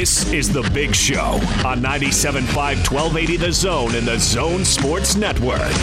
This is The Big Show on 97.5 1280 The Zone and The Zone Sports Network. It's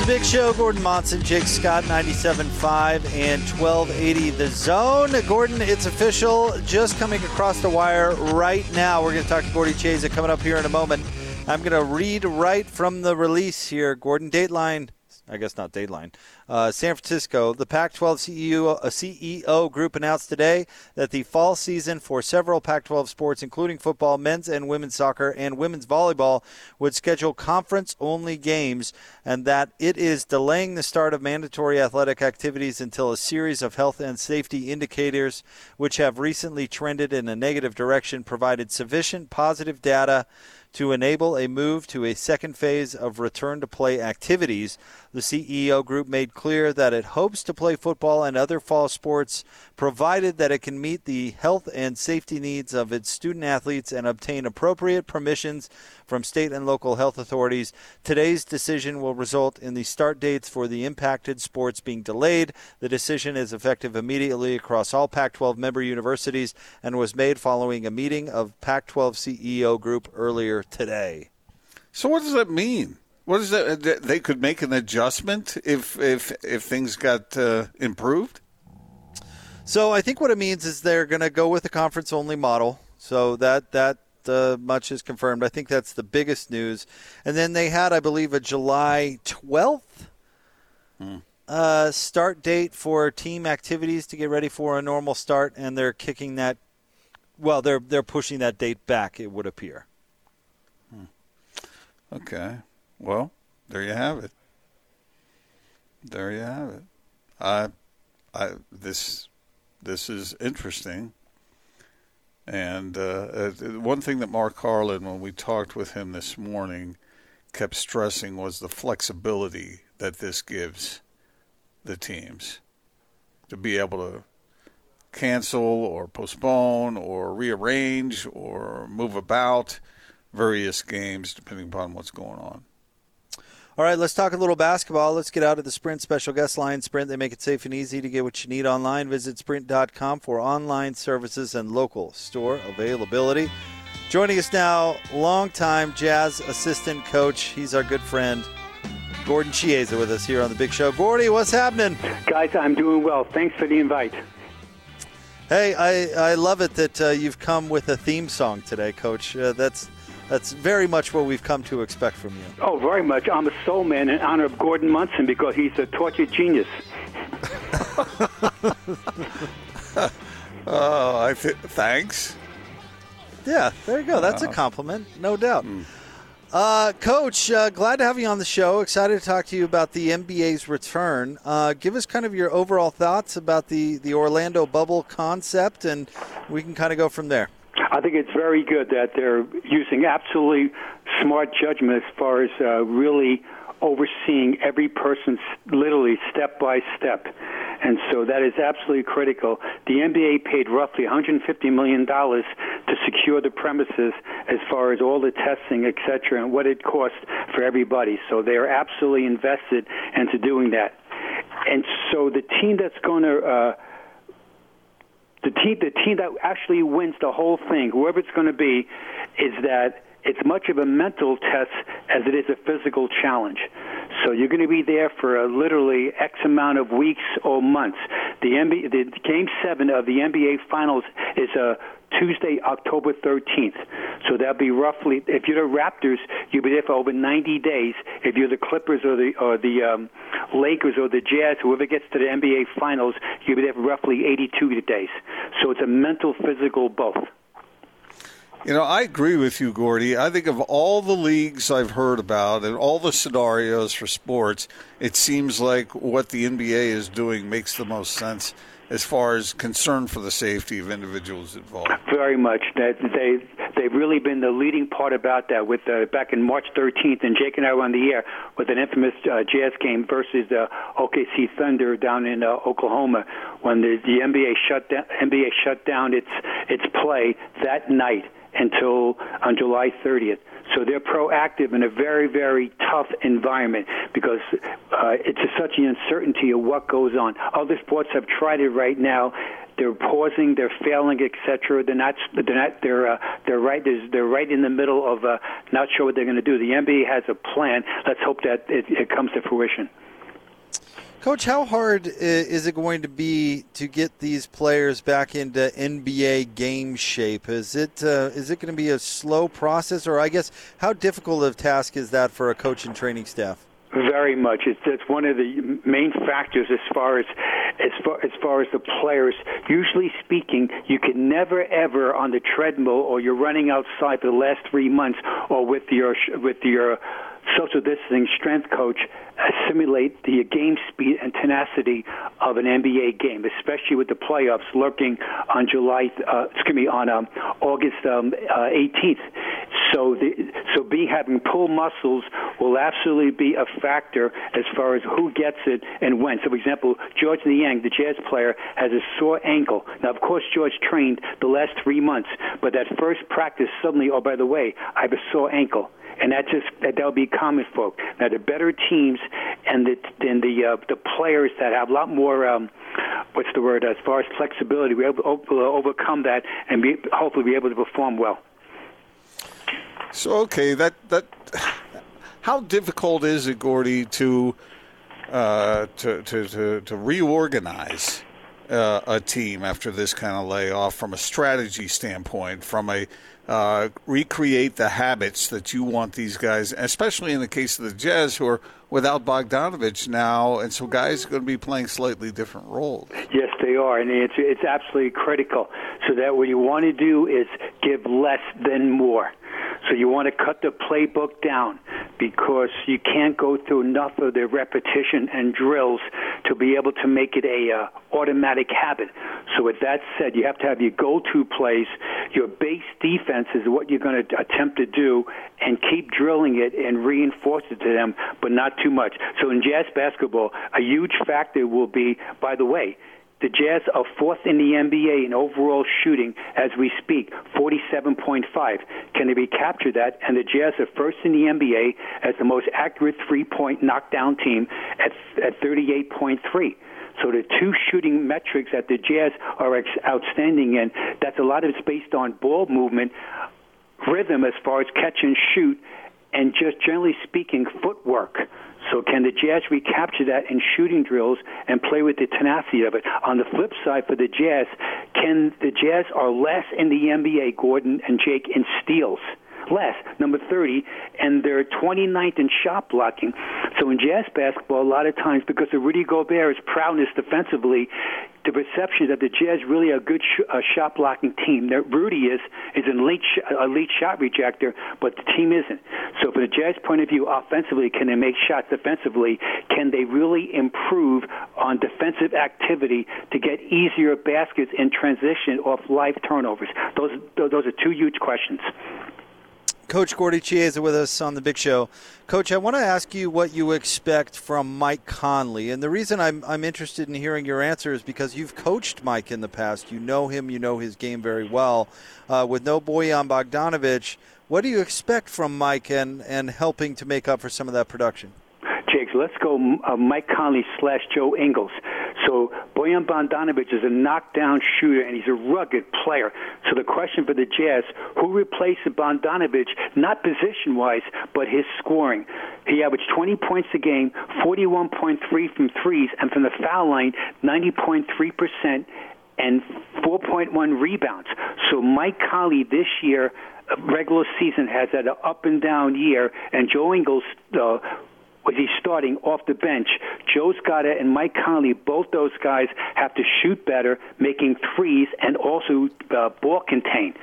The Big Show. Gordon Monson, Jake Scott, 97.5 and 1280 The Zone. Gordon, it's official. Just coming across the wire right now. We're going to talk to Gordy Chiesa coming up here in a moment. I'm going to read right from the release here. Gordon, Dateline I guess not Dateline. Uh, San Francisco, the Pac 12 CEO, CEO group announced today that the fall season for several Pac 12 sports, including football, men's and women's soccer, and women's volleyball, would schedule conference only games, and that it is delaying the start of mandatory athletic activities until a series of health and safety indicators, which have recently trended in a negative direction, provided sufficient positive data to enable a move to a second phase of return to play activities. The CEO group made clear that it hopes to play football and other fall sports provided that it can meet the health and safety needs of its student athletes and obtain appropriate permissions from state and local health authorities. Today's decision will result in the start dates for the impacted sports being delayed. The decision is effective immediately across all Pac 12 member universities and was made following a meeting of Pac 12 CEO group earlier today. So, what does that mean? What is that? They could make an adjustment if if if things got uh, improved. So I think what it means is they're going to go with a conference only model. So that that uh, much is confirmed. I think that's the biggest news. And then they had, I believe, a July twelfth. Hmm. Uh, start date for team activities to get ready for a normal start, and they're kicking that. Well, they're they're pushing that date back. It would appear. Hmm. Okay. Well, there you have it. There you have it. I, I this, this is interesting. And uh, uh, one thing that Mark Harlan, when we talked with him this morning, kept stressing was the flexibility that this gives the teams to be able to cancel or postpone or rearrange or move about various games depending upon what's going on. All right, let's talk a little basketball. Let's get out of the Sprint special guest line. Sprint, they make it safe and easy to get what you need online. Visit sprint.com for online services and local store availability. Joining us now, longtime Jazz assistant coach. He's our good friend, Gordon Chiesa, with us here on the Big Show. Gordy, what's happening? Guys, I'm doing well. Thanks for the invite. Hey, I, I love it that uh, you've come with a theme song today, Coach. Uh, that's that's very much what we've come to expect from you. Oh, very much. I'm a soul man in honor of Gordon Monson because he's a tortured genius. oh, I th- thanks. Yeah, there you go. That's a compliment, no doubt. Mm. Uh, Coach, uh, glad to have you on the show. Excited to talk to you about the NBA's return. Uh, give us kind of your overall thoughts about the, the Orlando bubble concept, and we can kind of go from there. I think it's very good that they're using absolutely smart judgment as far as uh, really overseeing every person literally step by step. And so that is absolutely critical. The NBA paid roughly $150 million to secure the premises as far as all the testing, et cetera, and what it cost for everybody. So they are absolutely invested into doing that. And so the team that's going to uh, the team the team that actually wins the whole thing, whoever it's going to be, is that it's much of a mental test as it is a physical challenge. So you're going to be there for literally X amount of weeks or months. The NBA, the game seven of the NBA Finals is a Tuesday, October 13th. So that'll be roughly, if you're the Raptors, you'll be there for over 90 days. If you're the Clippers or the or the um, Lakers or the Jazz, whoever gets to the NBA Finals, you'll be there for roughly 82 days. So it's a mental, physical, both. You know, I agree with you, Gordy. I think of all the leagues I've heard about and all the scenarios for sports, it seems like what the NBA is doing makes the most sense as far as concern for the safety of individuals involved. Very much. They they've really been the leading part about that. With uh, back in March 13th, and Jake and I were on the air with an infamous uh, Jazz game versus the uh, OKC Thunder down in uh, Oklahoma when the, the NBA shut down NBA shut down its its play that night until on July 30th. So they're proactive in a very, very tough environment because uh, it's such an uncertainty of what goes on. Other sports have tried it right now. they're pausing, they're failing, etc. They're not, they're not, they're uh, they're right, they're right in the middle of uh, not sure what they're going to do. The NBA has a plan. Let's hope that it, it comes to fruition. Coach, how hard is it going to be to get these players back into NBA game shape? Is it uh, is it going to be a slow process, or I guess how difficult of a task is that for a coach and training staff? Very much. It's, it's one of the main factors as far as as far as far as the players. Usually speaking, you can never ever on the treadmill or you're running outside for the last three months or with your with your social distancing strength coach simulate the game speed and tenacity of an NBA game, especially with the playoffs lurking on July, uh, excuse me, on um, August um, uh, 18th. So, the, so being having pull muscles will absolutely be a factor as far as who gets it and when. So, for example, Georges Niang, the jazz player, has a sore ankle. Now, of course, George trained the last three months, but that first practice suddenly, oh, by the way, I have a sore ankle and that just that that'll be common folk. Now the better teams and the the uh, the players that have a lot more um, what's the word as far as flexibility, we able to overcome that and be, hopefully be able to perform well. So okay, that that how difficult is it, Gordy, to uh, to, to to to reorganize? Uh, a team after this kind of layoff from a strategy standpoint, from a uh, recreate the habits that you want these guys, especially in the case of the Jazz, who are without Bogdanovich now, and so guys are going to be playing slightly different roles. Yes, they are, and it's it's absolutely critical. So that what you want to do is give less than more. So you want to cut the playbook down because you can't go through enough of the repetition and drills to be able to make it a uh, automatic habit. So with that said, you have to have your go-to plays. Your base defense is what you're going to attempt to do, and keep drilling it and reinforce it to them, but not too much. So in jazz basketball, a huge factor will be, by the way, the Jazz are fourth in the NBA in overall shooting as we speak, 47.5. Can they recapture that? And the Jazz are first in the NBA as the most accurate three-point knockdown team at, at 38.3. So the two shooting metrics that the Jazz are outstanding in, that's a lot of it's based on ball movement, rhythm as far as catch and shoot, and just generally speaking, footwork. So can the Jazz recapture that in shooting drills and play with the tenacity of it? On the flip side, for the Jazz, can the Jazz are less in the NBA, Gordon and Jake, in steals? Less, number 30, and they're 29th in shot blocking. So in jazz basketball, a lot of times, because of Rudy Gobert's prowess defensively, the perception that the Jazz really are a good sh- uh, shot blocking team. That Rudy is is an elite sh- elite shot rejector, but the team isn't. So from the Jazz point of view, offensively, can they make shots defensively? Can they really improve on defensive activity to get easier baskets in transition off live turnovers? Those those are two huge questions. Coach Gordy Chiesa with us on the Big Show. Coach, I want to ask you what you expect from Mike Conley. And the reason I'm, I'm interested in hearing your answer is because you've coached Mike in the past. You know him, you know his game very well. Uh, with no Bojan Bogdanovich, what do you expect from Mike and, and helping to make up for some of that production? Let's go uh, Mike Conley slash Joe Ingles. So Bojan Bogdanovich is a knockdown shooter, and he's a rugged player. So the question for the Jazz, who replaces Bogdanovich, not position-wise, but his scoring? He averaged 20 points a game, 41.3 from threes, and from the foul line, 90.3%, and 4.1 rebounds. So Mike Conley this year regular season has had an up and down year, and Joe Ingles uh, was he starting off the bench. Joe Scotta and Mike Conley, both those guys have to shoot better, making threes and also uh, ball contain.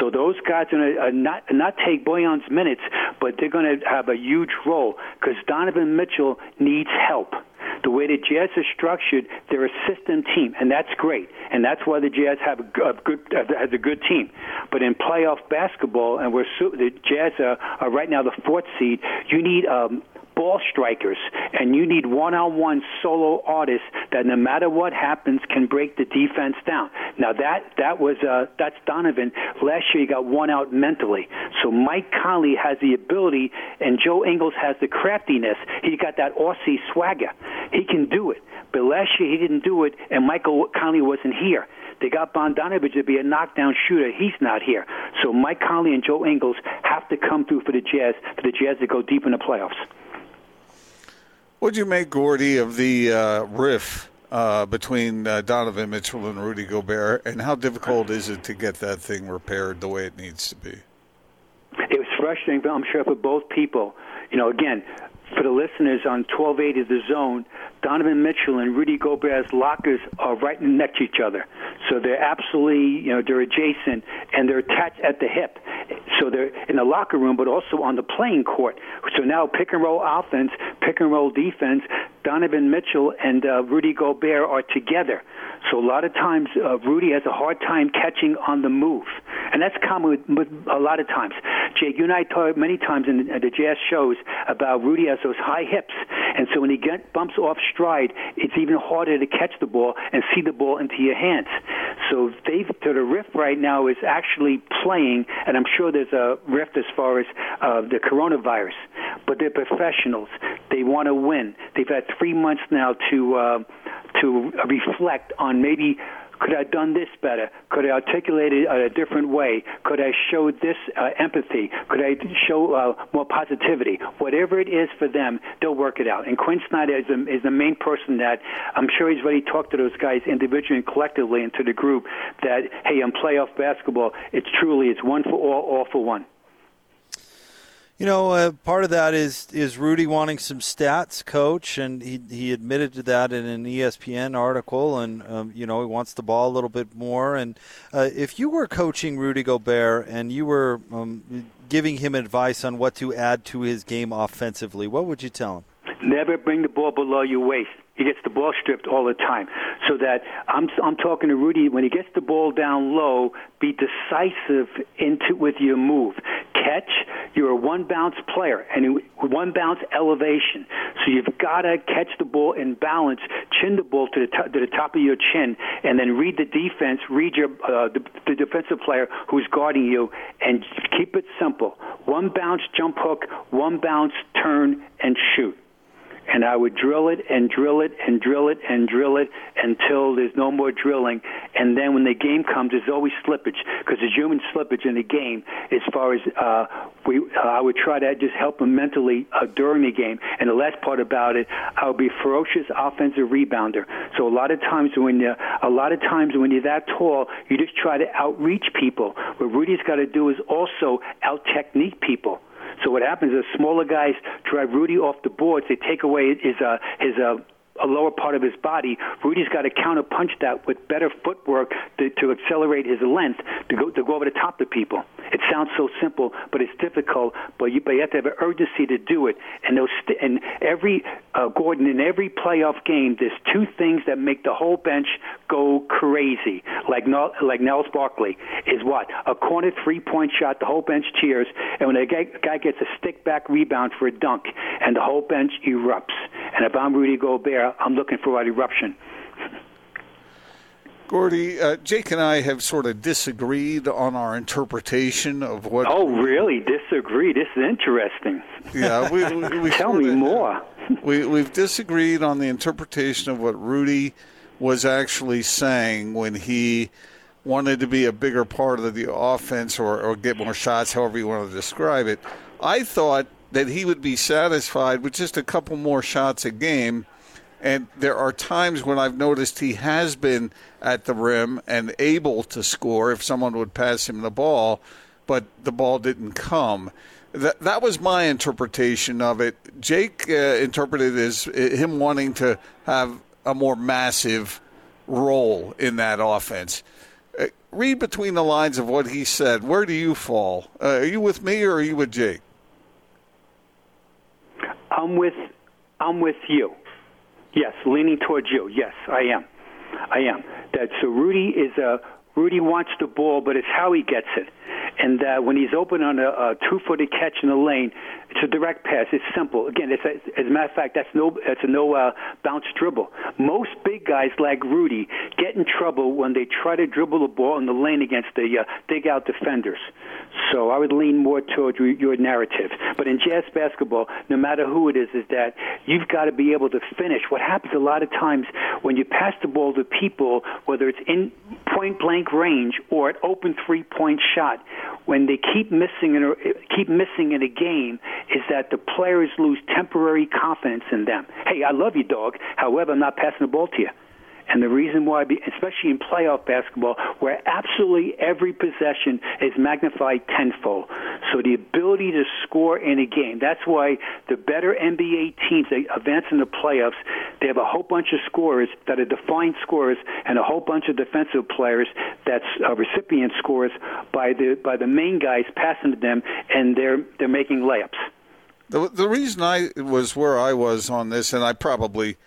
So those guys are uh, not not take Bojan's minutes, but they're going to have a huge role because Donovan Mitchell needs help. The way the Jazz are structured, they're a system team, and that's great, and that's why the Jazz have a, good has a good team. But in playoff basketball, and we're the Jazz are, are right now the fourth seed. You need um, ball strikers, and you need one-on-one solo artists that no matter what happens can break the defense down. Now that that was uh, that's Donovan. Last year he got one out mentally. So Mike Conley has the ability, and Joe Ingles has the craftiness. He got that Aussie swagger. He can do it. But last year he didn't do it, and Michael Conley wasn't here. They got Bogdanovich to be a knockdown shooter. He's not here. So Mike Conley and Joe Ingles have to come through for the Jazz for the Jazz to go deep in the playoffs. What'd you make, Gordy, of the uh, riff uh, between uh, Donovan Mitchell and Rudy Gobert, and how difficult is it to get that thing repaired the way it needs to be? It was frustrating, but I'm sure for both people. You know, again, for the listeners on 1280 The Zone, Donovan Mitchell and Rudy Gobert's lockers are right next to each other. So they're absolutely, you know, they're adjacent and they're attached at the hip. So they're in the locker room, but also on the playing court. So now pick and roll offense, pick and roll defense. Donovan Mitchell and uh, Rudy Gobert are together. So a lot of times, uh, Rudy has a hard time catching on the move, and that's common with, with a lot of times. Jake, you and I talked many times in the, the jazz shows about Rudy has those high hips, and so when he get bumps off stride, it's even harder to catch the ball and see the ball into your hands. So they, so the rift right now is actually playing, and I'm sure there's a rift as far as uh, the coronavirus, but they're professionals. They want to win. They've had three months now to. Uh, to reflect on maybe could I have done this better? Could I articulate it a different way? Could I show this uh, empathy? Could I show uh, more positivity? Whatever it is for them, they'll work it out. And Quin Snyder is the, is the main person that I'm sure he's already talked to those guys individually and collectively and to the group that, hey, in playoff basketball, it's truly, it's one for all, all for one. You know, uh, part of that is is Rudy wanting some stats, coach, and he he admitted to that in an ESPN article, and um, you know he wants the ball a little bit more. And uh, if you were coaching Rudy Gobert and you were um, giving him advice on what to add to his game offensively, what would you tell him? Never bring the ball below your waist. He gets the ball stripped all the time. So that I'm I'm talking to Rudy when he gets the ball down low, be decisive into with your move. Catch, you're a one bounce player and one bounce elevation. So you've got to catch the ball in balance, chin the ball to the to the top of your chin, and then read the defense, read your uh, the, the defensive player who's guarding you, and keep it simple. One bounce jump hook, one bounce turn and shoot and I would drill it and drill it and drill it and drill it until there's no more drilling. And then when the game comes, there's always slippage because there's human slippage in the game. As far as uh, we, uh, I would try to just help them mentally uh, during the game. And the last part about it, I would be a ferocious offensive rebounder. So a lot of times when you, a lot of times when you're that tall, you just try to outreach people. What Rudy's got to do is also out technique people. So what happens is smaller guys drive Rudy off the boards. They take away his uh, his uh, a lower part of his body. Rudy's got to counterpunch that with better footwork to, to accelerate his length to go to go over the top of people. It sounds so simple, but it's difficult. But you, but you have to have an urgency to do it. And those st- and every uh, Gordon in every playoff game, there's two things that make the whole bench go crazy. Like like Nels Barkley is what a corner three point shot. The whole bench cheers, and when a guy, guy gets a stick back rebound for a dunk, and the whole bench erupts. And if I'm Rudy Gobert, I'm looking for an eruption. Gordy, uh, Jake and I have sort of disagreed on our interpretation of what. Oh, really? Disagree? This is interesting. Yeah, we, we, we tell me of, more. we we've disagreed on the interpretation of what Rudy was actually saying when he wanted to be a bigger part of the offense or, or get more shots, however you want to describe it. I thought that he would be satisfied with just a couple more shots a game and there are times when I've noticed he has been at the rim and able to score if someone would pass him the ball, but the ball didn't come. That that was my interpretation of it. Jake uh, interpreted as uh, him wanting to have a more massive role in that offense. Uh, read between the lines of what he said. Where do you fall? Uh, are you with me or are you with Jake? I'm with I'm with you. Yes, leaning towards you. Yes, I am. I am. That so Rudy is a Rudy wants the ball, but it's how he gets it. And uh, when he's open on a, a two-footed catch in the lane, it's a direct pass. It's simple. Again, it's a, as a matter of fact, that's no that's a no uh, bounce dribble. Most big guys like Rudy get in trouble when they try to dribble the ball in the lane against the uh, dig out defenders. So I would lean more toward your narrative. But in jazz basketball, no matter who it is, is that you've got to be able to finish. What happens a lot of times when you pass the ball to people, whether it's in point blank range or at open three point shot, when they keep missing in a, keep missing in a game, is that the players lose temporary confidence in them. Hey, I love you, dog. However, I'm not passing the ball to you. And the reason why, especially in playoff basketball, where absolutely every possession is magnified tenfold. So the ability to score in a game, that's why the better NBA teams that advance in the playoffs, they have a whole bunch of scorers that are defined scorers and a whole bunch of defensive players that's uh, recipient scorers by the by the main guys passing to them, and they're they're making layups. The, the reason I was where I was on this, and I probably –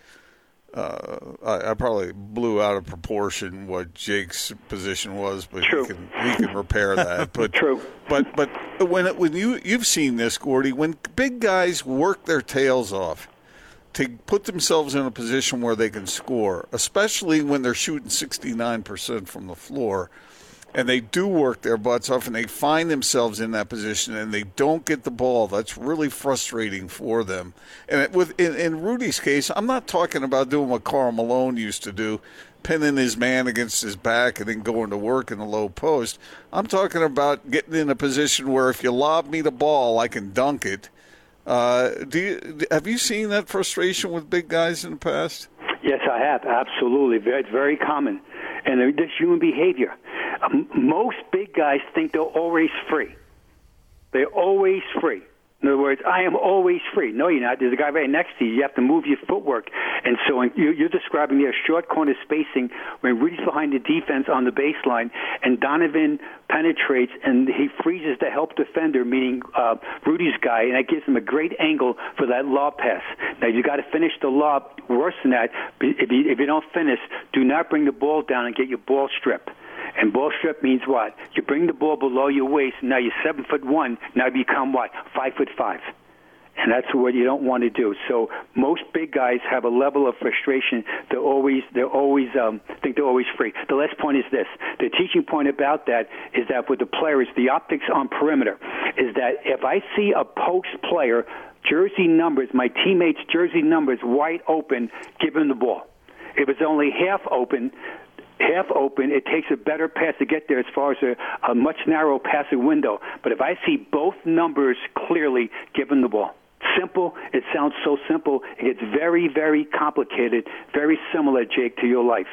uh, I, I, probably blew out of proportion what Jake's position was, but True. he can he can repair that. But True. But but when when you you've seen this, Gordy, when big guys work their tails off to put themselves in a position where they can score, especially when they're shooting sixty nine percent from the floor and they do work their butts off and they find themselves in that position and they don't get the ball. That's really frustrating for them. And it, with in, in, Rudy's case, I'm not talking about doing what Karl Malone used to do, pinning his man against his back and then going to work in the low post. I'm talking about getting in a position where if you lob me the ball, I can dunk it. Uh, do you, have you seen that frustration with big guys in the past? Yes, I have. Absolutely. It's very common. And this human behavior. Most big guys think they're always free. They're always free. In other words, I am always free. No, you're not. There's a guy right next to you. You have to move your footwork. And so you're describing there short corner spacing when Rudy's behind the defense on the baseline and Donovan penetrates and he freezes the help defender, meaning uh, Rudy's guy, and that gives him a great angle for that lob pass. Now, you got to finish the lob. Worse than that, if you, if you don't finish, do not bring the ball down and get your ball stripped. And ball strip means what? You bring the ball below your waist. Now you're seven foot one. Now you become what? Five foot five. And that's what you don't want to do. So most big guys have a level of frustration. They're always they're always um, think they're always free. The last point is this: the teaching point about that is that with the players, the optics on perimeter is that if I see a post player, jersey numbers, my teammates' jersey numbers wide open, give him the ball. If it's only half open, half open, it takes a better pass to get there as far as a, a much narrow passing window. But if I see both numbers clearly, given the ball. Simple. It sounds so simple. It gets very, very complicated. Very similar, Jake, to your life.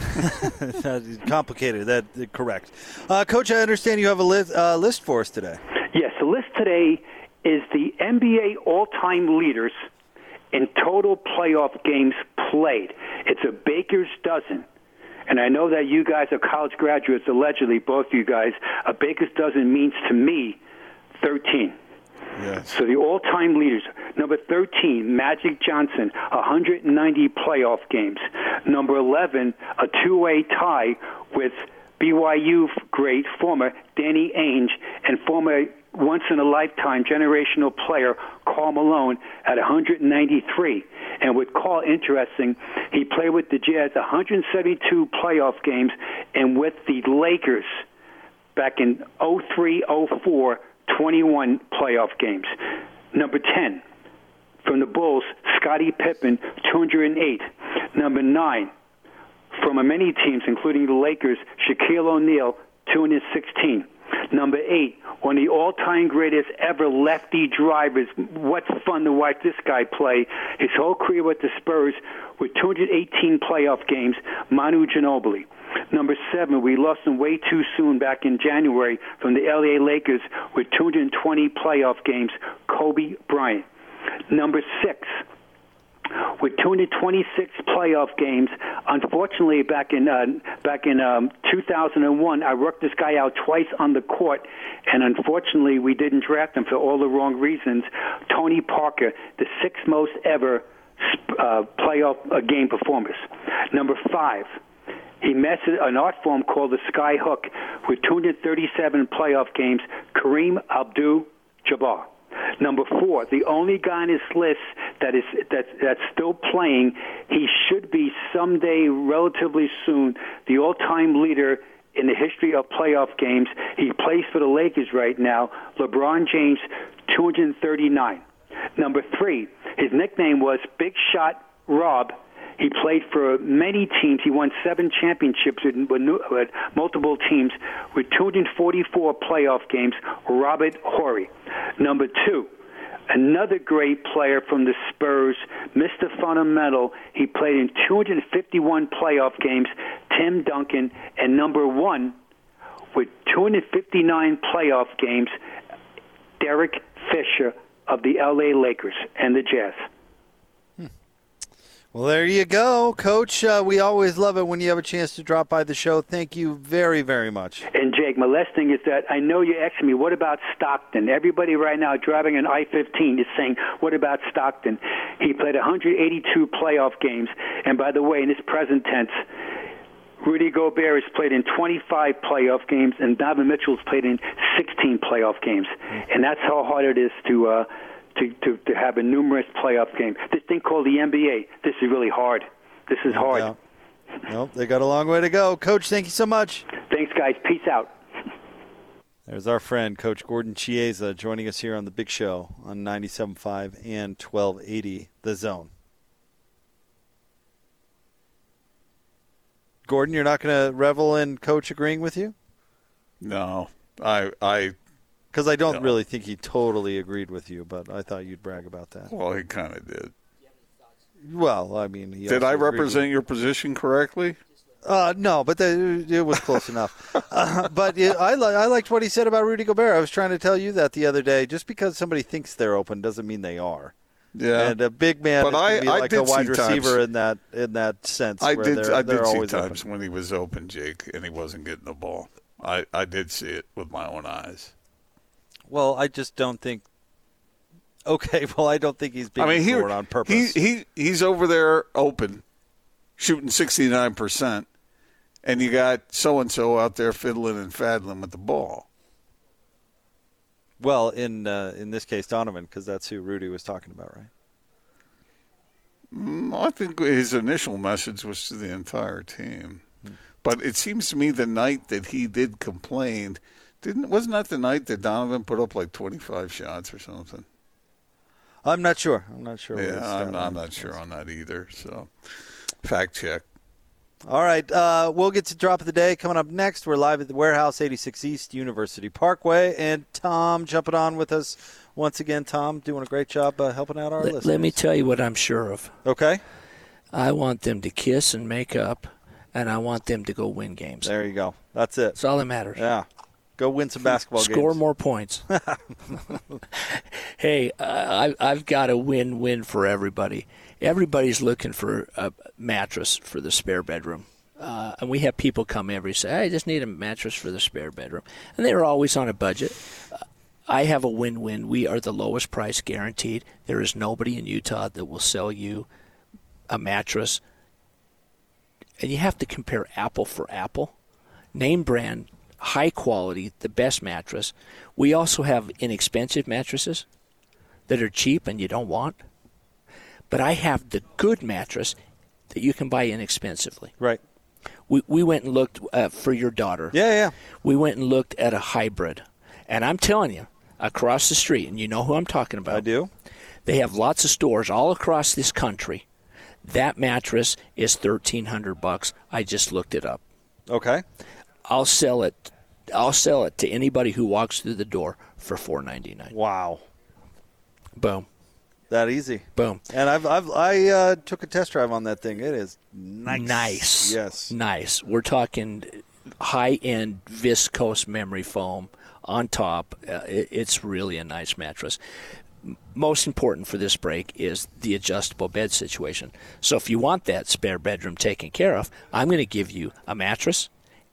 complicated. That correct, uh, Coach. I understand you have a list, uh, list for us today. Yes, the list today is the NBA all-time leaders in total playoff games played. It's a baker's dozen. And I know that you guys are college graduates, allegedly, both of you guys. A baker's dozen means to me 13. Yes. So the all-time leaders, number 13, Magic Johnson, 190 playoff games. Number 11, a two-way tie with BYU great former Danny Ainge and former once in a lifetime generational player, Karl Malone, at 193. And with Karl, interesting, he played with the Jazz 172 playoff games and with the Lakers back in 03 04, 21 playoff games. Number 10, from the Bulls, Scottie Pippen, 208. Number 9, from many teams, including the Lakers, Shaquille O'Neal, 216. Number eight, one of the all-time greatest ever lefty drivers. What fun to watch this guy play. His whole career with the Spurs with 218 playoff games, Manu Ginobili. Number seven, we lost him way too soon back in January from the LA Lakers with 220 playoff games, Kobe Bryant. Number six, with 226 playoff games. Unfortunately, back in uh, back in um, 2001, I worked this guy out twice on the court, and unfortunately, we didn't draft him for all the wrong reasons. Tony Parker, the sixth most ever uh, playoff uh, game performers. Number five. He mastered an art form called the sky hook with 237 playoff games. Kareem Abdul-Jabbar. Number four, the only guy on his list that is that that's still playing, he should be someday, relatively soon, the all-time leader in the history of playoff games. He plays for the Lakers right now. LeBron James, 239. Number three, his nickname was Big Shot Rob. He played for many teams. He won seven championships with, with, multiple teams with 244 playoff games. Robert Horry. Number two, another great player from the Spurs, Mr. Fundamental. He played in 251 playoff games. Tim Duncan, and number one, with 259 playoff games, Derek Fisher of the LA Lakers and the Jazz. Well, there you go, Coach. Uh, we always love it when you have a chance to drop by the show. Thank you very, very much. And Jake, my last thing is that I know you're asking me, what about Stockton? Everybody right now driving an I-15 is saying, what about Stockton? He played 182 playoff games, and by the way, in his present tense, Rudy Gobert has played in 25 playoff games, and Donovan Mitchell has played in 16 playoff games, and that's how hard it is to. Uh, to, to, to have a numerous playoff game. This thing called the NBA, this is really hard. This is hard. Yeah. Nope, they got a long way to go. Coach, thank you so much. Thanks, guys. Peace out. There's our friend, Coach Gordon Chiesa, joining us here on The Big Show on 97.5 and 1280 The Zone. Gordon, you're not going to revel in Coach agreeing with you? No, I I because I don't no. really think he totally agreed with you, but I thought you'd brag about that. Well, he kind of did. Well, I mean, did I represent your position correctly? Uh, no, but the, it was close enough. Uh, but it, I, li- I liked what he said about Rudy Gobert. I was trying to tell you that the other day. Just because somebody thinks they're open doesn't mean they are. Yeah, and a big man but I, I like a wide receiver times, in that in that sense. I did. They're, I did see times open. when he was open, Jake, and he wasn't getting the ball. I, I did see it with my own eyes. Well, I just don't think. Okay, well, I don't think he's being I mean, he, on purpose. He, he he's over there open, shooting sixty nine percent, and you got so and so out there fiddling and faddling with the ball. Well, in uh, in this case, Donovan, because that's who Rudy was talking about, right? Mm, I think his initial message was to the entire team, hmm. but it seems to me the night that he did complain didn't wasn't that the night that Donovan put up like twenty five shots or something? I'm not sure. I'm not sure. Yeah, I'm, I'm, not sure on that either. So, fact check. All right, uh, we'll get to drop of the day coming up next. We're live at the warehouse, 86 East University Parkway, and Tom jumping on with us once again. Tom doing a great job uh, helping out our let, listeners. Let me tell you what I'm sure of. Okay. I want them to kiss and make up, and I want them to go win games. There you go. That's it. That's all that matters. Yeah. Go win some basketball games. Score games. more points. hey, uh, I, have got a win-win for everybody. Everybody's looking for a mattress for the spare bedroom. Uh, and we have people come every say, I just need a mattress for the spare bedroom. And they're always on a budget. Uh, I have a win win. We are the lowest price guaranteed. There is nobody in Utah that will sell you a mattress. And you have to compare apple for apple. Name brand high quality, the best mattress. We also have inexpensive mattresses that are cheap and you don't want. But I have the good mattress that you can buy inexpensively. Right. We, we went and looked uh, for your daughter. Yeah, yeah. We went and looked at a hybrid. And I'm telling you, across the street, and you know who I'm talking about. I do. They have lots of stores all across this country. That mattress is 1300 bucks. I just looked it up. Okay. I'll sell it. I'll sell it to anybody who walks through the door for four ninety nine. Wow. Boom. That easy. Boom. And I've, I've I uh, took a test drive on that thing. It is nice. Nice. Yes. Nice. We're talking high end viscose memory foam on top. Uh, it, it's really a nice mattress. Most important for this break is the adjustable bed situation. So if you want that spare bedroom taken care of, I'm going to give you a mattress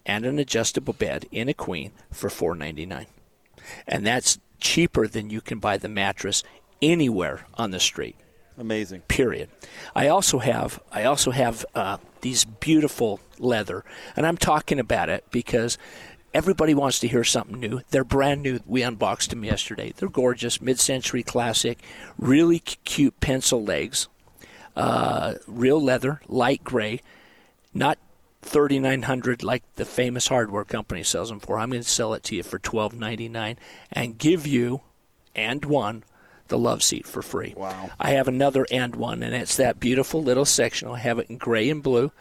and an adjustable bed in a queen for $4.99. And that's cheaper than you can buy the mattress anywhere on the street. Amazing. Period. I also have I also have uh, these beautiful leather, and I'm talking about it because everybody wants to hear something new. They're brand new. We unboxed them yesterday. They're gorgeous, mid-century classic, really cute pencil legs, uh, real leather, light gray, not 3900 like the famous hardware company sells them for. I'm going to sell it to you for 12.99 and give you and one the love seat for free. Wow. I have another and one, and it's that beautiful little sectional. I have it in gray and blue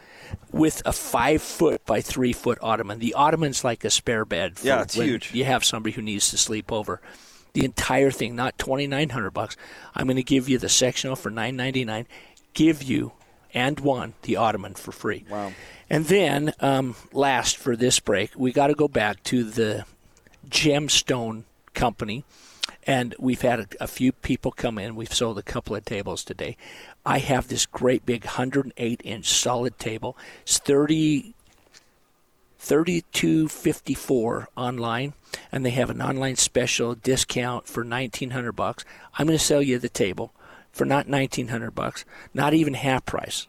with a five foot by three foot ottoman. The ottoman's like a spare bed. For Yeah, it's when huge. You have somebody who needs to sleep over. The entire thing, not twenty nine hundred bucks. I'm going to give you the sectional for nine ninety nine. Give you and one the ottoman for free. Wow. And then um, last for this break, we got to go back to the Gemstone Company, and we've had a, a few people come in. We've sold a couple of tables today. I have this great big 108 inch solid table. It's 30 3254 online and they have an online special discount for 1900 bucks. I'm going to sell you the table for not 1900 bucks, not even half price.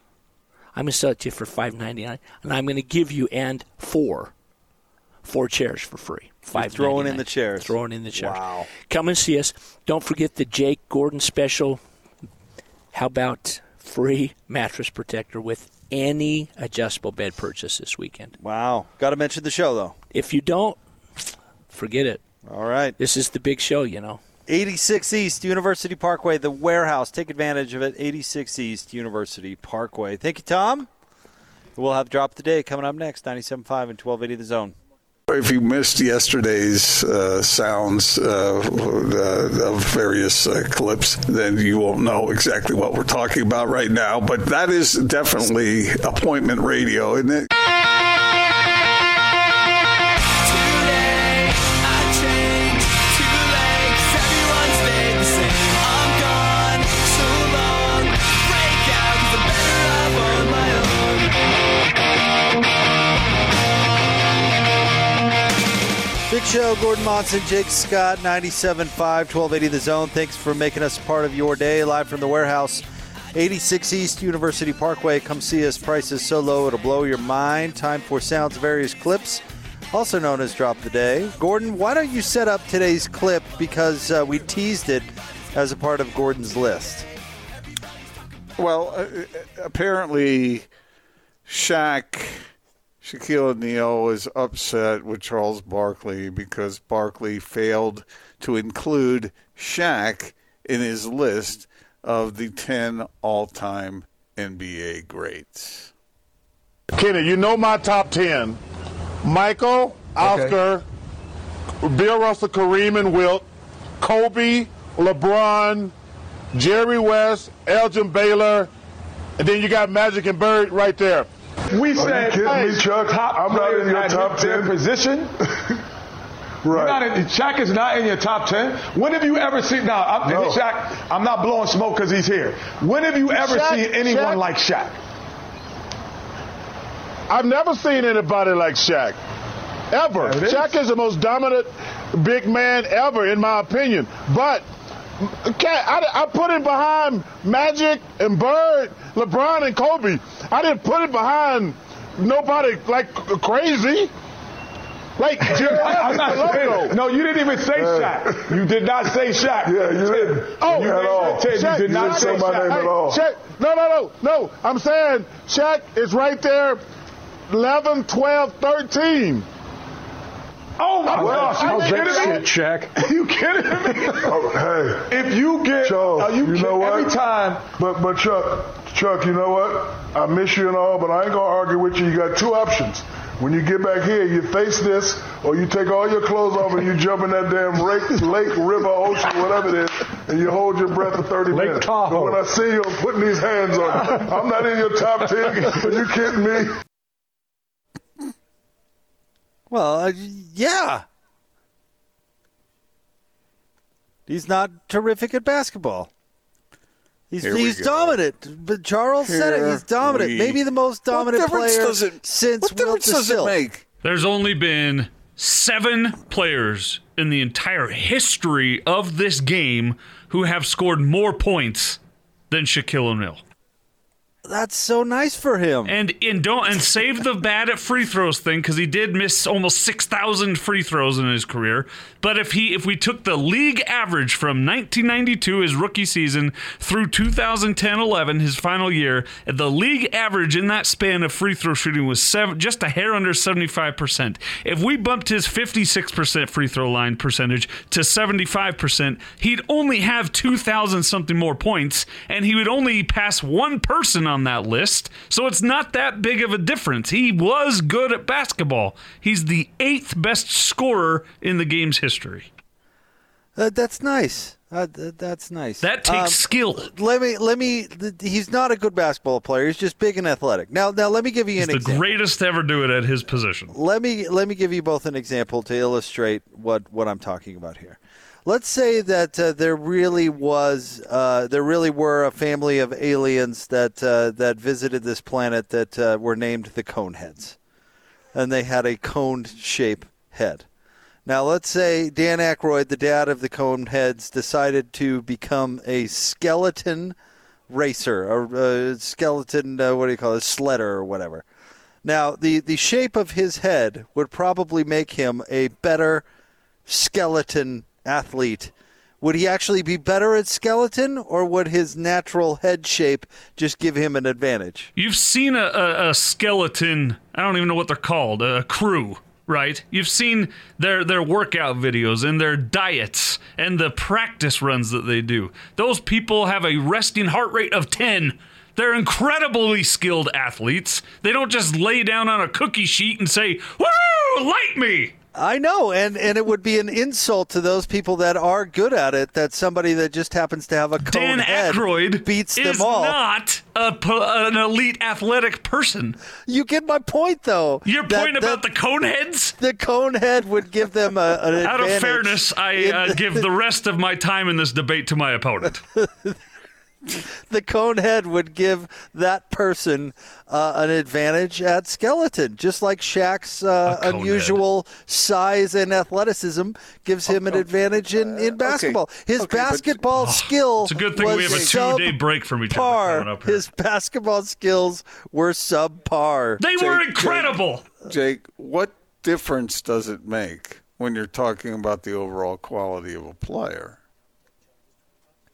I'm going to sell it to you for 5.99 and I'm going to give you and four four chairs for free. Five throwing in the chairs. Throwing in the chairs. Wow. Come and see us. Don't forget the Jake Gordon special. How about free mattress protector with any adjustable bed purchase this weekend? Wow. Got to mention the show, though. If you don't, forget it. All right. This is the big show, you know. 86 East University Parkway, the warehouse. Take advantage of it. 86 East University Parkway. Thank you, Tom. We'll have Drop the Day coming up next, 97.5 and 1280 The Zone. If you missed yesterday's uh, sounds uh, uh, of various uh, clips, then you won't know exactly what we're talking about right now. But that is definitely appointment radio, isn't it? Big show, Gordon Monson, Jake Scott, 97.5, 1280 The Zone. Thanks for making us part of your day. Live from the warehouse, 86 East University Parkway. Come see us. Prices so low it'll blow your mind. Time for Sounds Various Clips, also known as Drop the Day. Gordon, why don't you set up today's clip because uh, we teased it as a part of Gordon's list? Well, uh, apparently, Shaq, Shaquille O'Neal was upset with Charles Barkley because Barkley failed to include Shaq in his list of the 10 all time NBA greats. Kenny, you know my top 10. Michael, Oscar, Bill Russell, Kareem, and Wilt, Kobe, LeBron, Jerry West, Elgin Baylor, and then you got Magic and Bird right there. We Are said you kidding me, hey, Chuck? I'm not in your top 10. position. You're not in, Shaq is not in your top ten. When have you ever seen? Now, I'm, No. Shaq. I'm not blowing smoke because he's here. When have you ever Shaq- seen anyone Shaq- like Shaq? I've never seen anybody like Shaq. Ever. There it is. Shaq is the most dominant big man ever, in my opinion. But Cat, I, I put him behind Magic and Bird, LeBron and Kobe. I didn't put it behind nobody like crazy. Like Jerry I'm not saying. No, you didn't even say Shaq. You did not say Shaq. Yeah, you didn't. Oh, You you at all. did, Shaq- you did not Shaq- say Shaq- Shaq. Hey, Shaq- no, no, no, no. I'm saying Shaq is right there, 11, 12, 13. Oh my Well, gosh, I you think kidding me? shit, You kidding me? Oh, hey, If you get, Chuck, are you, you know what? every time. but but Chuck, Chuck, you know what? I miss you and all, but I ain't gonna argue with you. You got two options. When you get back here, you face this, or you take all your clothes off and you jump in that damn lake, lake, river, ocean, whatever it is, and you hold your breath for 30 Lake minutes. Tahoe. But when I see you, I'm putting these hands on you. I'm not in your top 10. Are you kidding me? Well, uh, yeah. He's not terrific at basketball. He's, Here we he's go. dominant. But Charles said it. He's dominant. we- Maybe the most dominant what difference player does it, since What difference does it DeSilt. make? There's only been seven players in the entire history of this game who have scored more points than Shaquille O'Neal. That's so nice for him. And and don't and save the bad at free throws thing because he did miss almost six thousand free throws in his career. But if he if we took the league average from 1992 his rookie season through 2010-11 his final year, the league average in that span of free throw shooting was seven, just a hair under 75 percent. If we bumped his 56 percent free throw line percentage to 75 percent, he'd only have 2,000 something more points, and he would only pass one person on that list. So it's not that big of a difference. He was good at basketball. He's the eighth best scorer in the game's history. Uh, that's nice. Uh, th- that's nice. That takes Um, skill. Let me let me. th- He's not a good basketball player. He's just big and athletic. Now now let me give you He's an the example. greatest to ever do it at his position. let me let me give you both an example to illustrate what what I'm talking about here. Let's say that uh, there really was uh, there really were a family of aliens that uh, that visited this planet that uh, were named the Coneheads, and they had a cone shape head. Now let's say Dan Aykroyd, the dad of the Coneheads, decided to become a skeleton racer, a, a skeleton uh, what do you call it, a sledder or whatever. Now, the, the shape of his head would probably make him a better skeleton athlete. Would he actually be better at skeleton, or would his natural head shape just give him an advantage? You've seen a, a, a skeleton, I don't even know what they're called, a crew, right? You've seen their, their workout videos and their diets and the practice runs that they do. Those people have a resting heart rate of 10. They're incredibly skilled athletes. They don't just lay down on a cookie sheet and say, Woo, light me! I know, and, and it would be an insult to those people that are good at it that somebody that just happens to have a cone Dan head Aykroyd beats them all. not a, an elite athletic person. You get my point, though. Your That- point about that the cone heads? the cone head would give them a, Out of fairness, I uh, give the rest of my time in this debate to my opponent. the cone head would give that person uh, an advantage at skeleton, just like Shaq's uh, A cone unusual size and athleticism gives him an advantage in, in basketball. His okay, but- basketball skill. Oh, It's a good thing we have a two-day break from each other subpar. up here. His basketball skills were subpar. They were Jake, incredible. Jake, what difference does it make when you're talking about the overall quality of a player?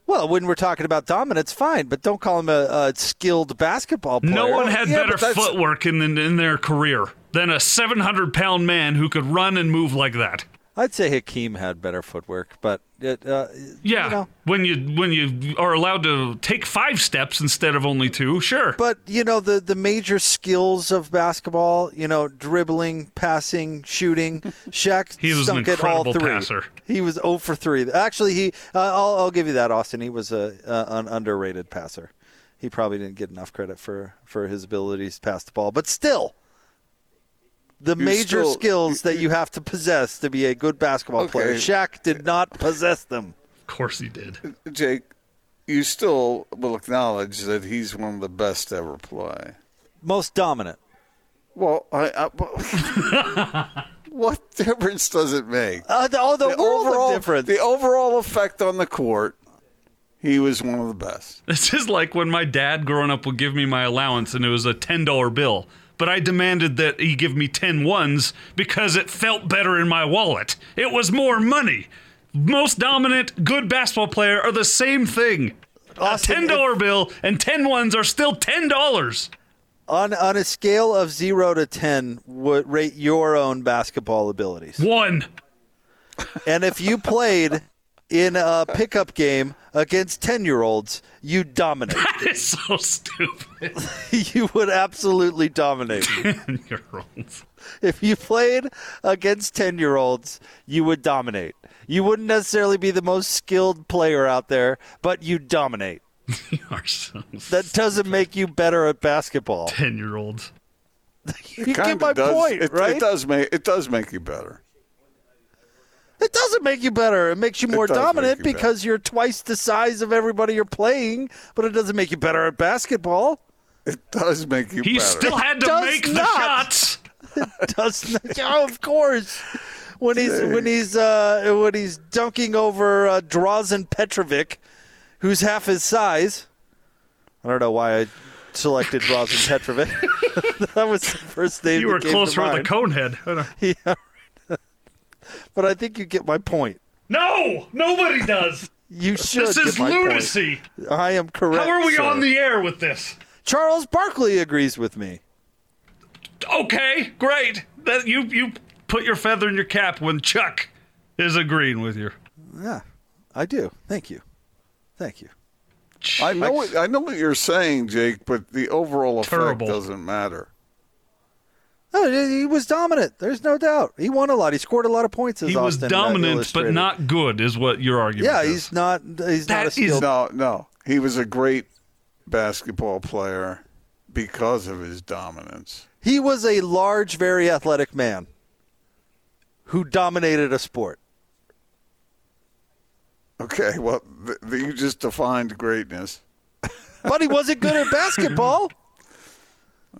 Well, when we're talking about dominance, fine, but don't call him a, a skilled basketball player. No one had Yeah, better footwork in, in in their career than a 700-pound man who could run and move like that. I'd say Hakeem had better footwork, but it, uh, Yeah, you know. when you when you are allowed to take five steps instead of only two, sure. But you know the the major skills of basketball, you know, dribbling, passing, shooting. Shaq He was an stunk at all three. passer. He was 0 for three. Actually, he uh, I'll, I'll give you that, Austin. He was a, uh, an underrated passer. He probably didn't get enough credit for for his abilities to pass the ball, but still. The You major still- skills that you have to possess to be a good basketball player. Okay. Shaq did not possess them. of course he did. Jake, you still will acknowledge that he's one of the best to ever play. Most dominant. Well, I, I but- what difference does it make? Uh, the, oh, the, the world overall of difference. the overall effect on the court, he was one of the best. This is like when my dad growing up would give me my allowance and it was a $10 bill. But I demanded that he give me 10 ones because it felt better in my wallet. It was more money. Most dominant, good basketball player are the same thing. Austin, a $10 bill and 10 ones are still $10. On on a scale of zero to ten, would rate your own basketball abilities. One. And if you played in a pickup game against ten year olds, you dominate. That is so stupid. you would absolutely dominate. Ten-year-olds. If you played against ten year olds, you would dominate. You wouldn't necessarily be the most skilled player out there, but you dominate. You are so That doesn't make you better at basketball. 10 year olds. You get my does, point, it, right? It does make it does make you better. It doesn't make you better. It makes you more dominant you because you're twice the size of everybody you're playing, but it doesn't make you better at basketball. It does make you He better. still had to does make the not. shots. Doesn't oh, of course. When he's when he's uh, when he's dunking over uh, Drazen Petrovic, who's half his size. I don't know why I selected Drazen Petrovic. that was the first name. You that were came closer to with the mind. Conehead. Yeah. But I think you get my point. No, nobody does. You should. This is my point. lunacy. I am correct. How are we sir. on the air with this? Charles Barkley agrees with me. Okay, great. That you you put your feather in your cap when Chuck is agreeing with you. Yeah, I do. Thank you. Thank you. I know what I know what you're saying, Jake, but the overall effect Terrible. doesn't matter. No, he was dominant. There's no doubt. He won a lot. He scored a lot of points. As He was Austin, uh, dominant, but not good, is what your argument Yeah, is. he's not. He's not a That is- skilled. No, no. He was a great basketball player because of his dominance. He was a large, very athletic man who dominated a sport. Okay, well, th- th- you just defined greatness. But he wasn't good at basketball.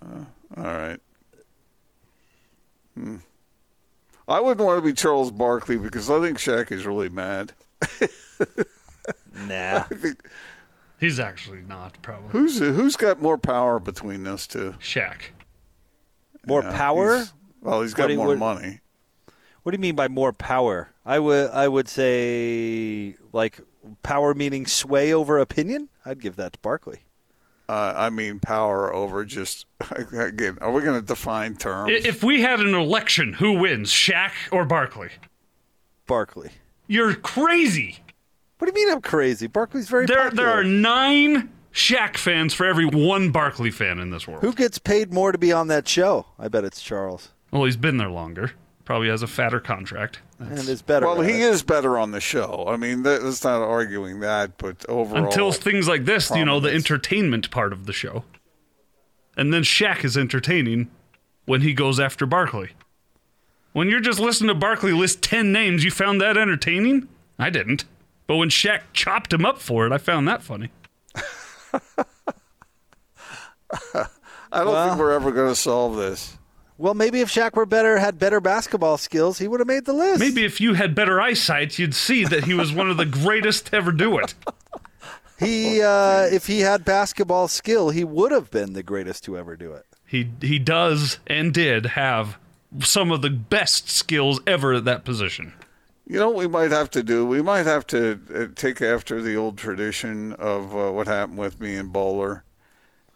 All right. Hmm. I wouldn't want to be Charles Barkley because I think Shaq is really mad. Nah. He's actually not, probably. Who's who's got more power between those two? Shaq. More Yeah, power? he's- Well, he's got he more would- money. What do you mean by more power? I would I would say like power meaning sway over opinion. I'd give that to Barkley. Uh, I mean, power over just again. Are we going to define terms? If we had an election, who wins, Shaq or Barkley? Barkley. You're crazy. What do you mean I'm crazy? Barkley's very There, popular. there are nine Shaq fans for every one Barkley fan in this world. Who gets paid more to be on that show? I bet it's Charles. Well, he's been there longer. Probably has a fatter contract. And is better. well, at he it. is better on the show. I mean, that's not arguing that, but overall, Until things like this, you know, the entertainment part of the show. And then Shaq is entertaining when he goes after Barkley. When you're just listening to Barkley list 10 names, you found that entertaining? I didn't. But when Shaq chopped him up for it, I found that funny. I don't think we're ever going to solve this. Well, maybe if Shaq were better, had better basketball skills, he would have made the list. Maybe if you had better eyesight, you'd see that he was one of the greatest to ever do it. he, uh, if he had basketball skill, he would have been the greatest to ever do it. He he does and did have some of the best skills ever at that position. You know what we might have to do? We might have to uh, take after the old tradition of uh, what happened with me and Bowler.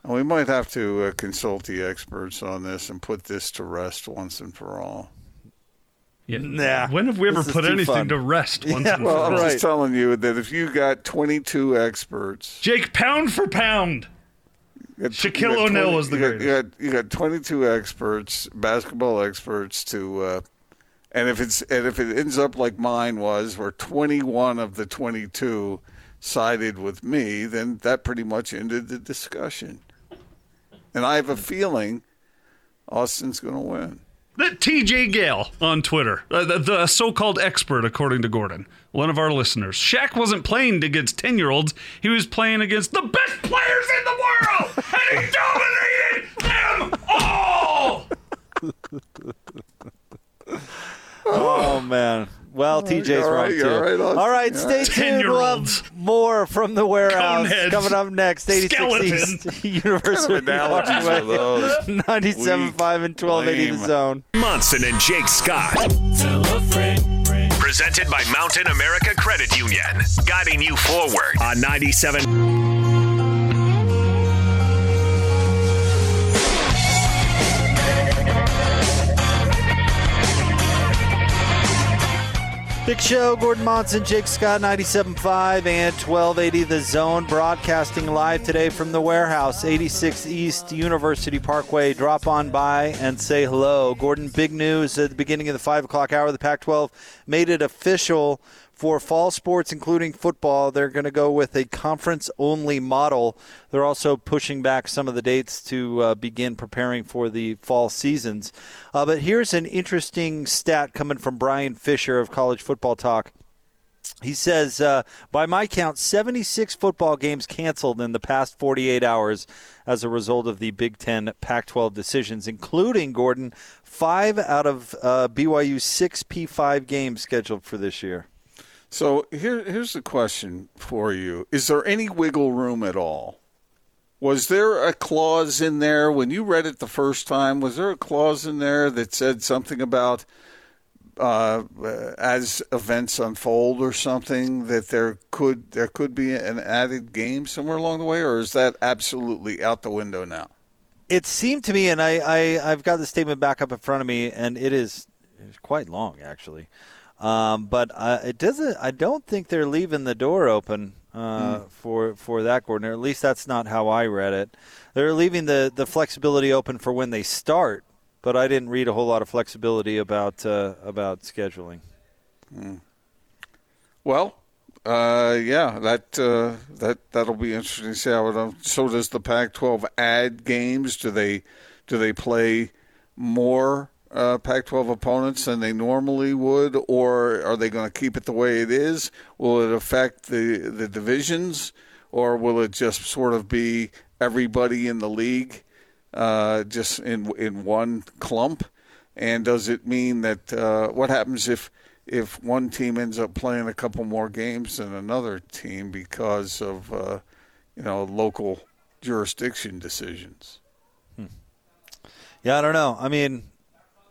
And we might have to uh, consult the experts on this and put this to rest once and for all. Yeah. Nah, When have we ever put anything fun. to rest once Yeah, and Well, for all? I'm all? Right. just telling you that if you got 22 experts, Jake, pound for pound. you got- Shaquille O'Neal was the you got- greatest. You got, you got 22 experts, basketball experts to, uh, and if it's and if it ends up like mine was, where 21 of the 22 sided with me, then that pretty much ended the discussion. And I have a feeling Austin's going to win. That TJ Gale on Twitter, uh, the, the so-called expert, according to Gordon, one of our listeners. Shaq wasn't playing against ten-year-olds; he was playing against the best players in the world, and he dominated them all. Oh man. Well, TJ's you're right, right, too. you're right, Austin. All right, stay right. tuned. We'll have more from the warehouse Coneheads. coming up next. 86 Skeletons. East University Analogies Parkway. are those. 97.5 and 1280 the zone. Monson and Jake Scott. Presented by Mountain America Credit Union. Guiding you forward on 97. Big Show, Gordon Monson, Jake Scott, 97.5 and 1280 The Zone, broadcasting live today from the warehouse, 86 East University Parkway. Drop on by and say hello. Gordon, big news at the beginning of the 5 o'clock hour. The Pac 12 made it official for fall sports, including football. They're going to go with a conference only model. They're also pushing back some of the dates to uh, begin preparing for the fall seasons. Uh, but here's an interesting stat coming from Bryan Fischer of College Football Talk. He says, uh, by my count, 76 football games canceled in the past 48 hours as a result of the Big Ten Pac 12 decisions, including, Gordon, five out of uh, BYU's six P5 games scheduled for this year. So here, here's the question for you: Is there any wiggle room at all? Was there a clause in there when you read it the first time? Was there a clause in there that said something about uh, as events unfold or something that there could there could be an added game somewhere along the way, or is that absolutely out the window now? It seemed to me, and I, I I've got the statement back up in front of me, and it is quite long actually. Um, but uh, it doesn't. I don't think they're leaving the door open uh, for for that, Gordon. Or at least that's not how I read it. They're leaving the the flexibility open for when they start, but I didn't read a whole lot of flexibility about uh, about scheduling. Well, uh, yeah, that uh, that that'll be interesting to see how it. So does the Pac-12 add games? Do they do they play more uh, Pac-12 opponents than they normally would, or are they going to keep it the way it is? Will it affect the the divisions, or will it just sort of be everybody in the league uh, just in in one clump? And does it mean that uh, what happens if if one team ends up playing a couple more games than another team because of uh, you know local jurisdiction decisions? Yeah, I don't know. I mean,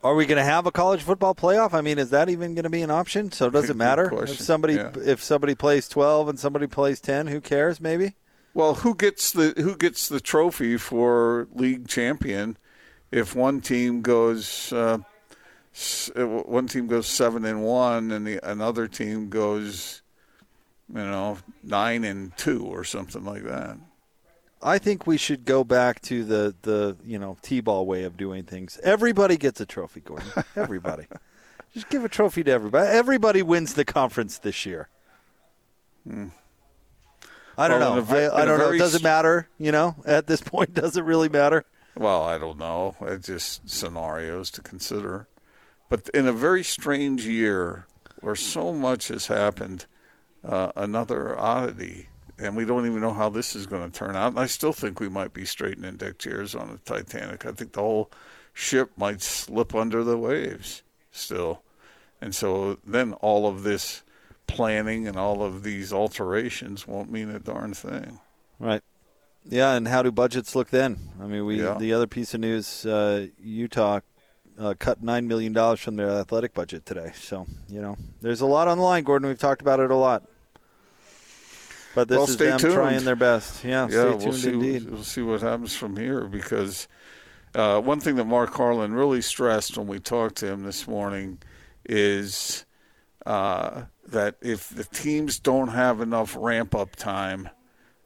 are we going to have a college football playoff? I mean, is that even going to be an option? So does it matter if somebody Yeah. if somebody plays twelve and somebody plays ten? Who cares? Maybe. Well, who gets the who gets the trophy for league champion if one team goes uh, uh, one team goes seven and one and the another team goes you know nine and two or something like that? I think we should go back to the the you know t-ball way of doing things. Everybody gets a trophy, Gordon. Everybody. Just give a trophy to everybody. Everybody wins the conference this year. I don't Well, know. Ve- I, I don't know. it matter? You know, at this point, does it really matter? Well, I don't know. It's just scenarios to consider. But in a very strange year where so much has happened, uh, another oddity, and we don't even know how this is going to turn out. And I still think we might be straightening deck chairs on the Titanic. I think the whole ship might slip under the waves still. And so then all of this planning and all of these alterations won't mean a darn thing. Right. Yeah, and how do budgets look then? I mean, we Yeah. the other piece of news: uh, Utah uh, cut nine million dollars from their athletic budget today. So you know, there's a lot on the line, Gordon. We've talked about it a lot. But this Well, is stay them tuned. trying their best. Yeah, yeah, stay we'll tuned see. indeed. We'll see what happens from here because uh, one thing that Mark Harlan really stressed when we talked to him this morning is uh, that if the teams don't have enough ramp up time,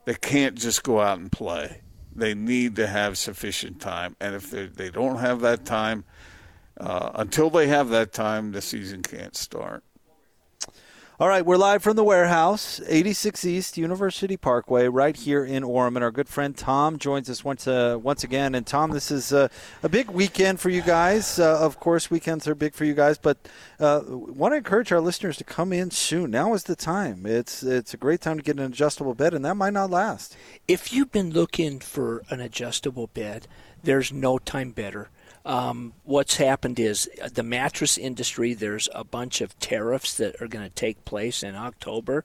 they can't just go out and play. They need to have sufficient time, and if they they don't have that time, uh, until they have that time, the season can't start. All right, we're live from the warehouse, 86 East University Parkway, right here in Orem. And our good friend Tom joins us once uh, once again. And Tom, this is uh, a big weekend for you guys. Uh, of course, weekends are big for you guys, but uh, want to encourage our listeners to come in soon. Now is the time. It's it's a great time to get an adjustable bed, and that might not last. If you've been looking for an adjustable bed, there's no time better. Um, what's happened is uh, the mattress industry, there's a bunch of tariffs that are going to take place in October,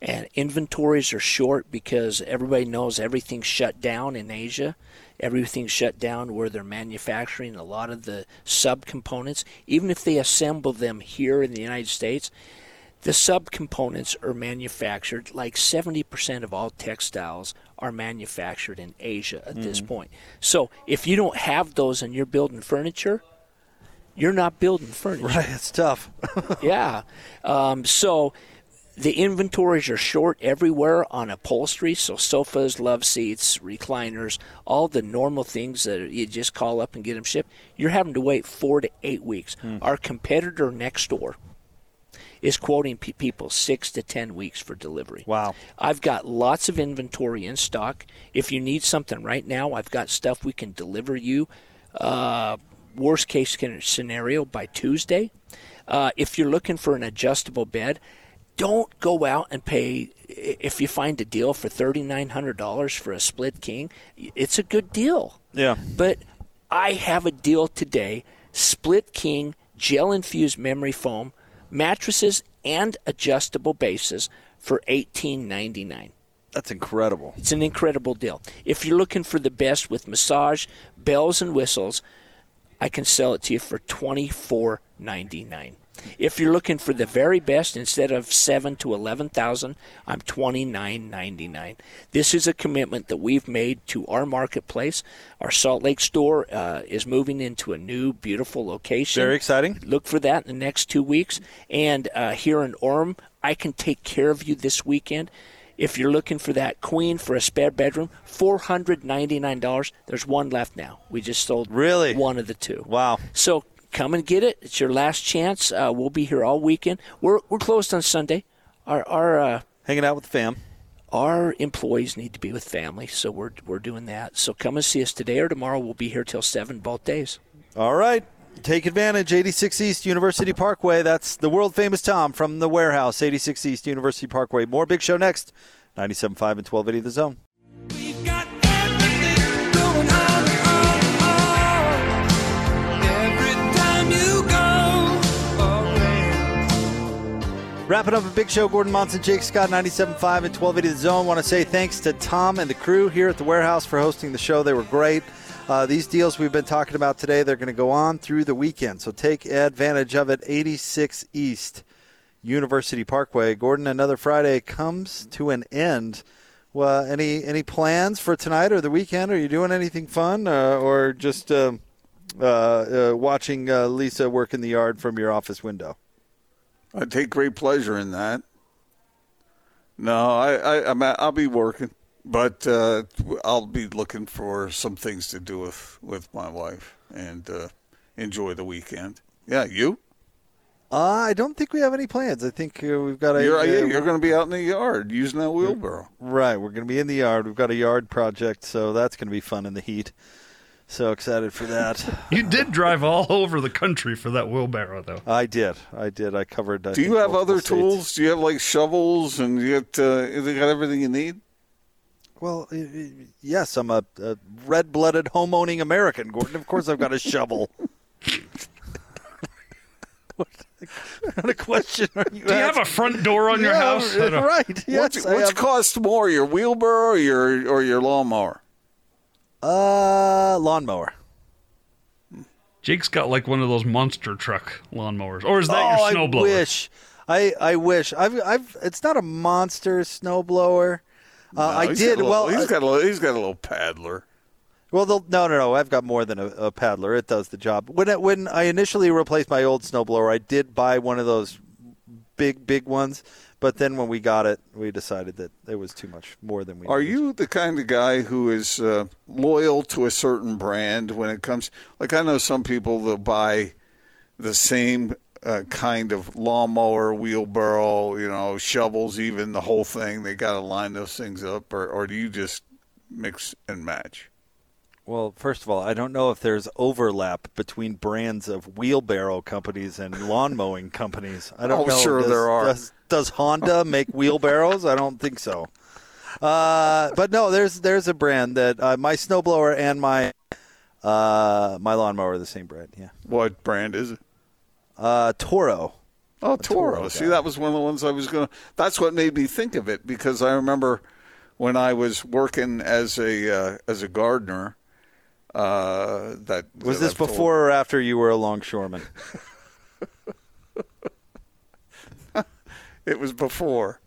and inventories are short because everybody knows everything's shut down in Asia. Everything's shut down where they're manufacturing a lot of the subcomponents. Even if they assemble them here in the United States, the subcomponents are manufactured like 70% of all textiles are manufactured in Asia at this point. So if you don't have those and you're building furniture, you're not building furniture. Right, it's tough. yeah. Um, so the inventories are short everywhere on upholstery. So sofas, love seats, recliners, all the normal things that you just call up and get them shipped. You're having to wait four to eight weeks. Our competitor next door is quoting pe- people six to ten weeks for delivery. Wow. I've got lots of inventory in stock. If you need something right now, I've got stuff we can deliver you. Uh, worst case scenario by Tuesday. Uh, if you're looking for an adjustable bed, don't go out and pay. If you find a deal for thirty nine hundred dollars for a split king, it's a good deal. Yeah. But I have a deal today: split king, gel infused memory foam, mattresses, and adjustable bases for eighteen ninety nine. That's incredible. It's an incredible deal. If you're looking for the best with massage, bells and whistles, I can sell it to you for twenty four ninety nine. If you're looking for the very best, instead of seven to eleven thousand, I'm twenty nine ninety nine. This is a commitment that we've made to our marketplace. Our Salt Lake store uh, is moving into a new, beautiful location. Very exciting. Look for that in the next two weeks. And uh, here in Orem, I can take care of you this weekend. If you're looking for that queen for a spare bedroom, four hundred ninety nine dollars. There's one left now. We just sold Really? one of the two. Wow. So come and get it. It's your last chance. Uh, we'll be here all weekend. We're we're closed on Sunday. Our our uh, Hanging out with the fam. our employees need to be with family, so we're we're doing that. So come and see us today or tomorrow. We'll be here till seven both days. All right. Take advantage. 86 East University Parkway. That's the world famous Tom from the warehouse. 86 East University Parkway. More big show next. 97.5 and 1280 The Zone. Wrapping up a big show. Gordon Monson, Jake Scott, 97.5 and 1280 The Zone. Want to say thanks to Tom and the crew here at the warehouse for hosting the show. They were great. Uh, these deals we've been talking about today, they're going to go on through the weekend. So take advantage of it. 86 East University Parkway. Gordon, another Friday comes to an end. Well, any any plans for tonight or the weekend? Are you doing anything fun, uh, or just uh, uh, uh, watching uh, Lisa work in the yard from your office window? I take great pleasure in that. No, I, I I'm, I'll be working, but uh, I'll be looking for some things to do with with my wife and uh, enjoy the weekend. Yeah, you? Uh, I don't think we have any plans. I think uh, we've got a. You're, uh, you're going to be out in the yard using that wheelbarrow. Right, we're going to be in the yard. We've got a yard project, so that's going to be fun in the heat. So excited for that. You did drive all over the country for that wheelbarrow, though. I did. I did. I covered. I Do you have multiple other states. tools? Do you have like shovels and you got uh, you got everything you need? Well, yes, I'm a, a red-blooded home-owning American, Gordon. Of course, I've got a shovel. what kind of question are you? Do you have a front door on your Yeah, house? Right. Yes, which I which have- costs more, your wheelbarrow or your or your lawnmower? Uh, lawnmower. Jake's got like one of those monster truck lawnmowers, or is that oh, your snowblower? I wish. I I wish. I've I've. It's not a monster snowblower. Uh, No, I did little- well. He's uh, got a little, he's got a little paddler. Well, the, no, no, no. I've got more than a, a paddler. It does the job. When it, when I initially replaced my old snowblower, I did buy one of those big, big ones. But then when we got it, we decided that it was too much more than we. Are needed. you the kind of guy who is uh, loyal to a certain brand when it comes? Like I know some people that buy the same uh, kind of lawnmower, wheelbarrow, you know, shovels, even the whole thing. They got to line those things up, or, or do you just mix and match? Well, first of all, I don't know if there's overlap between brands of wheelbarrow companies and lawn mowing companies. I don't Oh, know. sure does, there are. Does, does Honda make wheelbarrows? I don't think so. Uh, but no, there's there's a brand that uh, my snowblower and my uh, my lawnmower are the same brand. Yeah, What brand is it? uh, Toro. Oh, Toro Toro. See, that was one of the ones I was going to. That's what made me think of it because I remember when I was working as a uh, as a gardener. Uh, that Was that this I've told- before or after you were a longshoreman? It was before.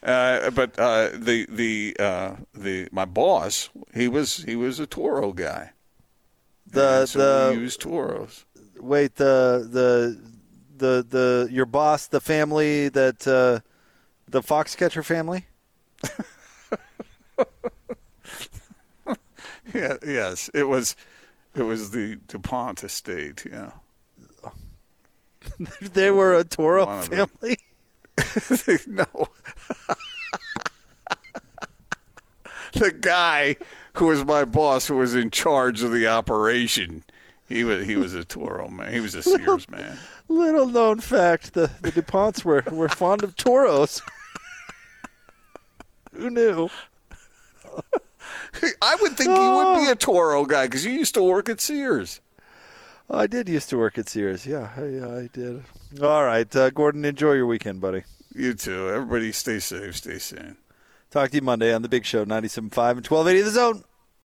Uh, but uh, the the uh, the my boss he was he was a Toro guy. The And so the we used Toros. wait the the the the your boss, the family that uh, the Foxcatcher family. Yeah, yes, it was it was the Dupont estate. Yeah, they were a Toro One family. no. the guy who was my boss, who was in charge of the operation, he was he was a Toro man. He was a Sears man. Little known fact: the the Duponts were were fond of Toros. Who knew? I would think he would be a Toro guy because you used to work at Sears. I did used to work at Sears. Yeah, yeah, I did. All right, uh, Gordon, enjoy your weekend, buddy. You too. Everybody, stay safe, stay sane. Talk to you Monday on the Big Show, 97.5 and 1280 The Zone.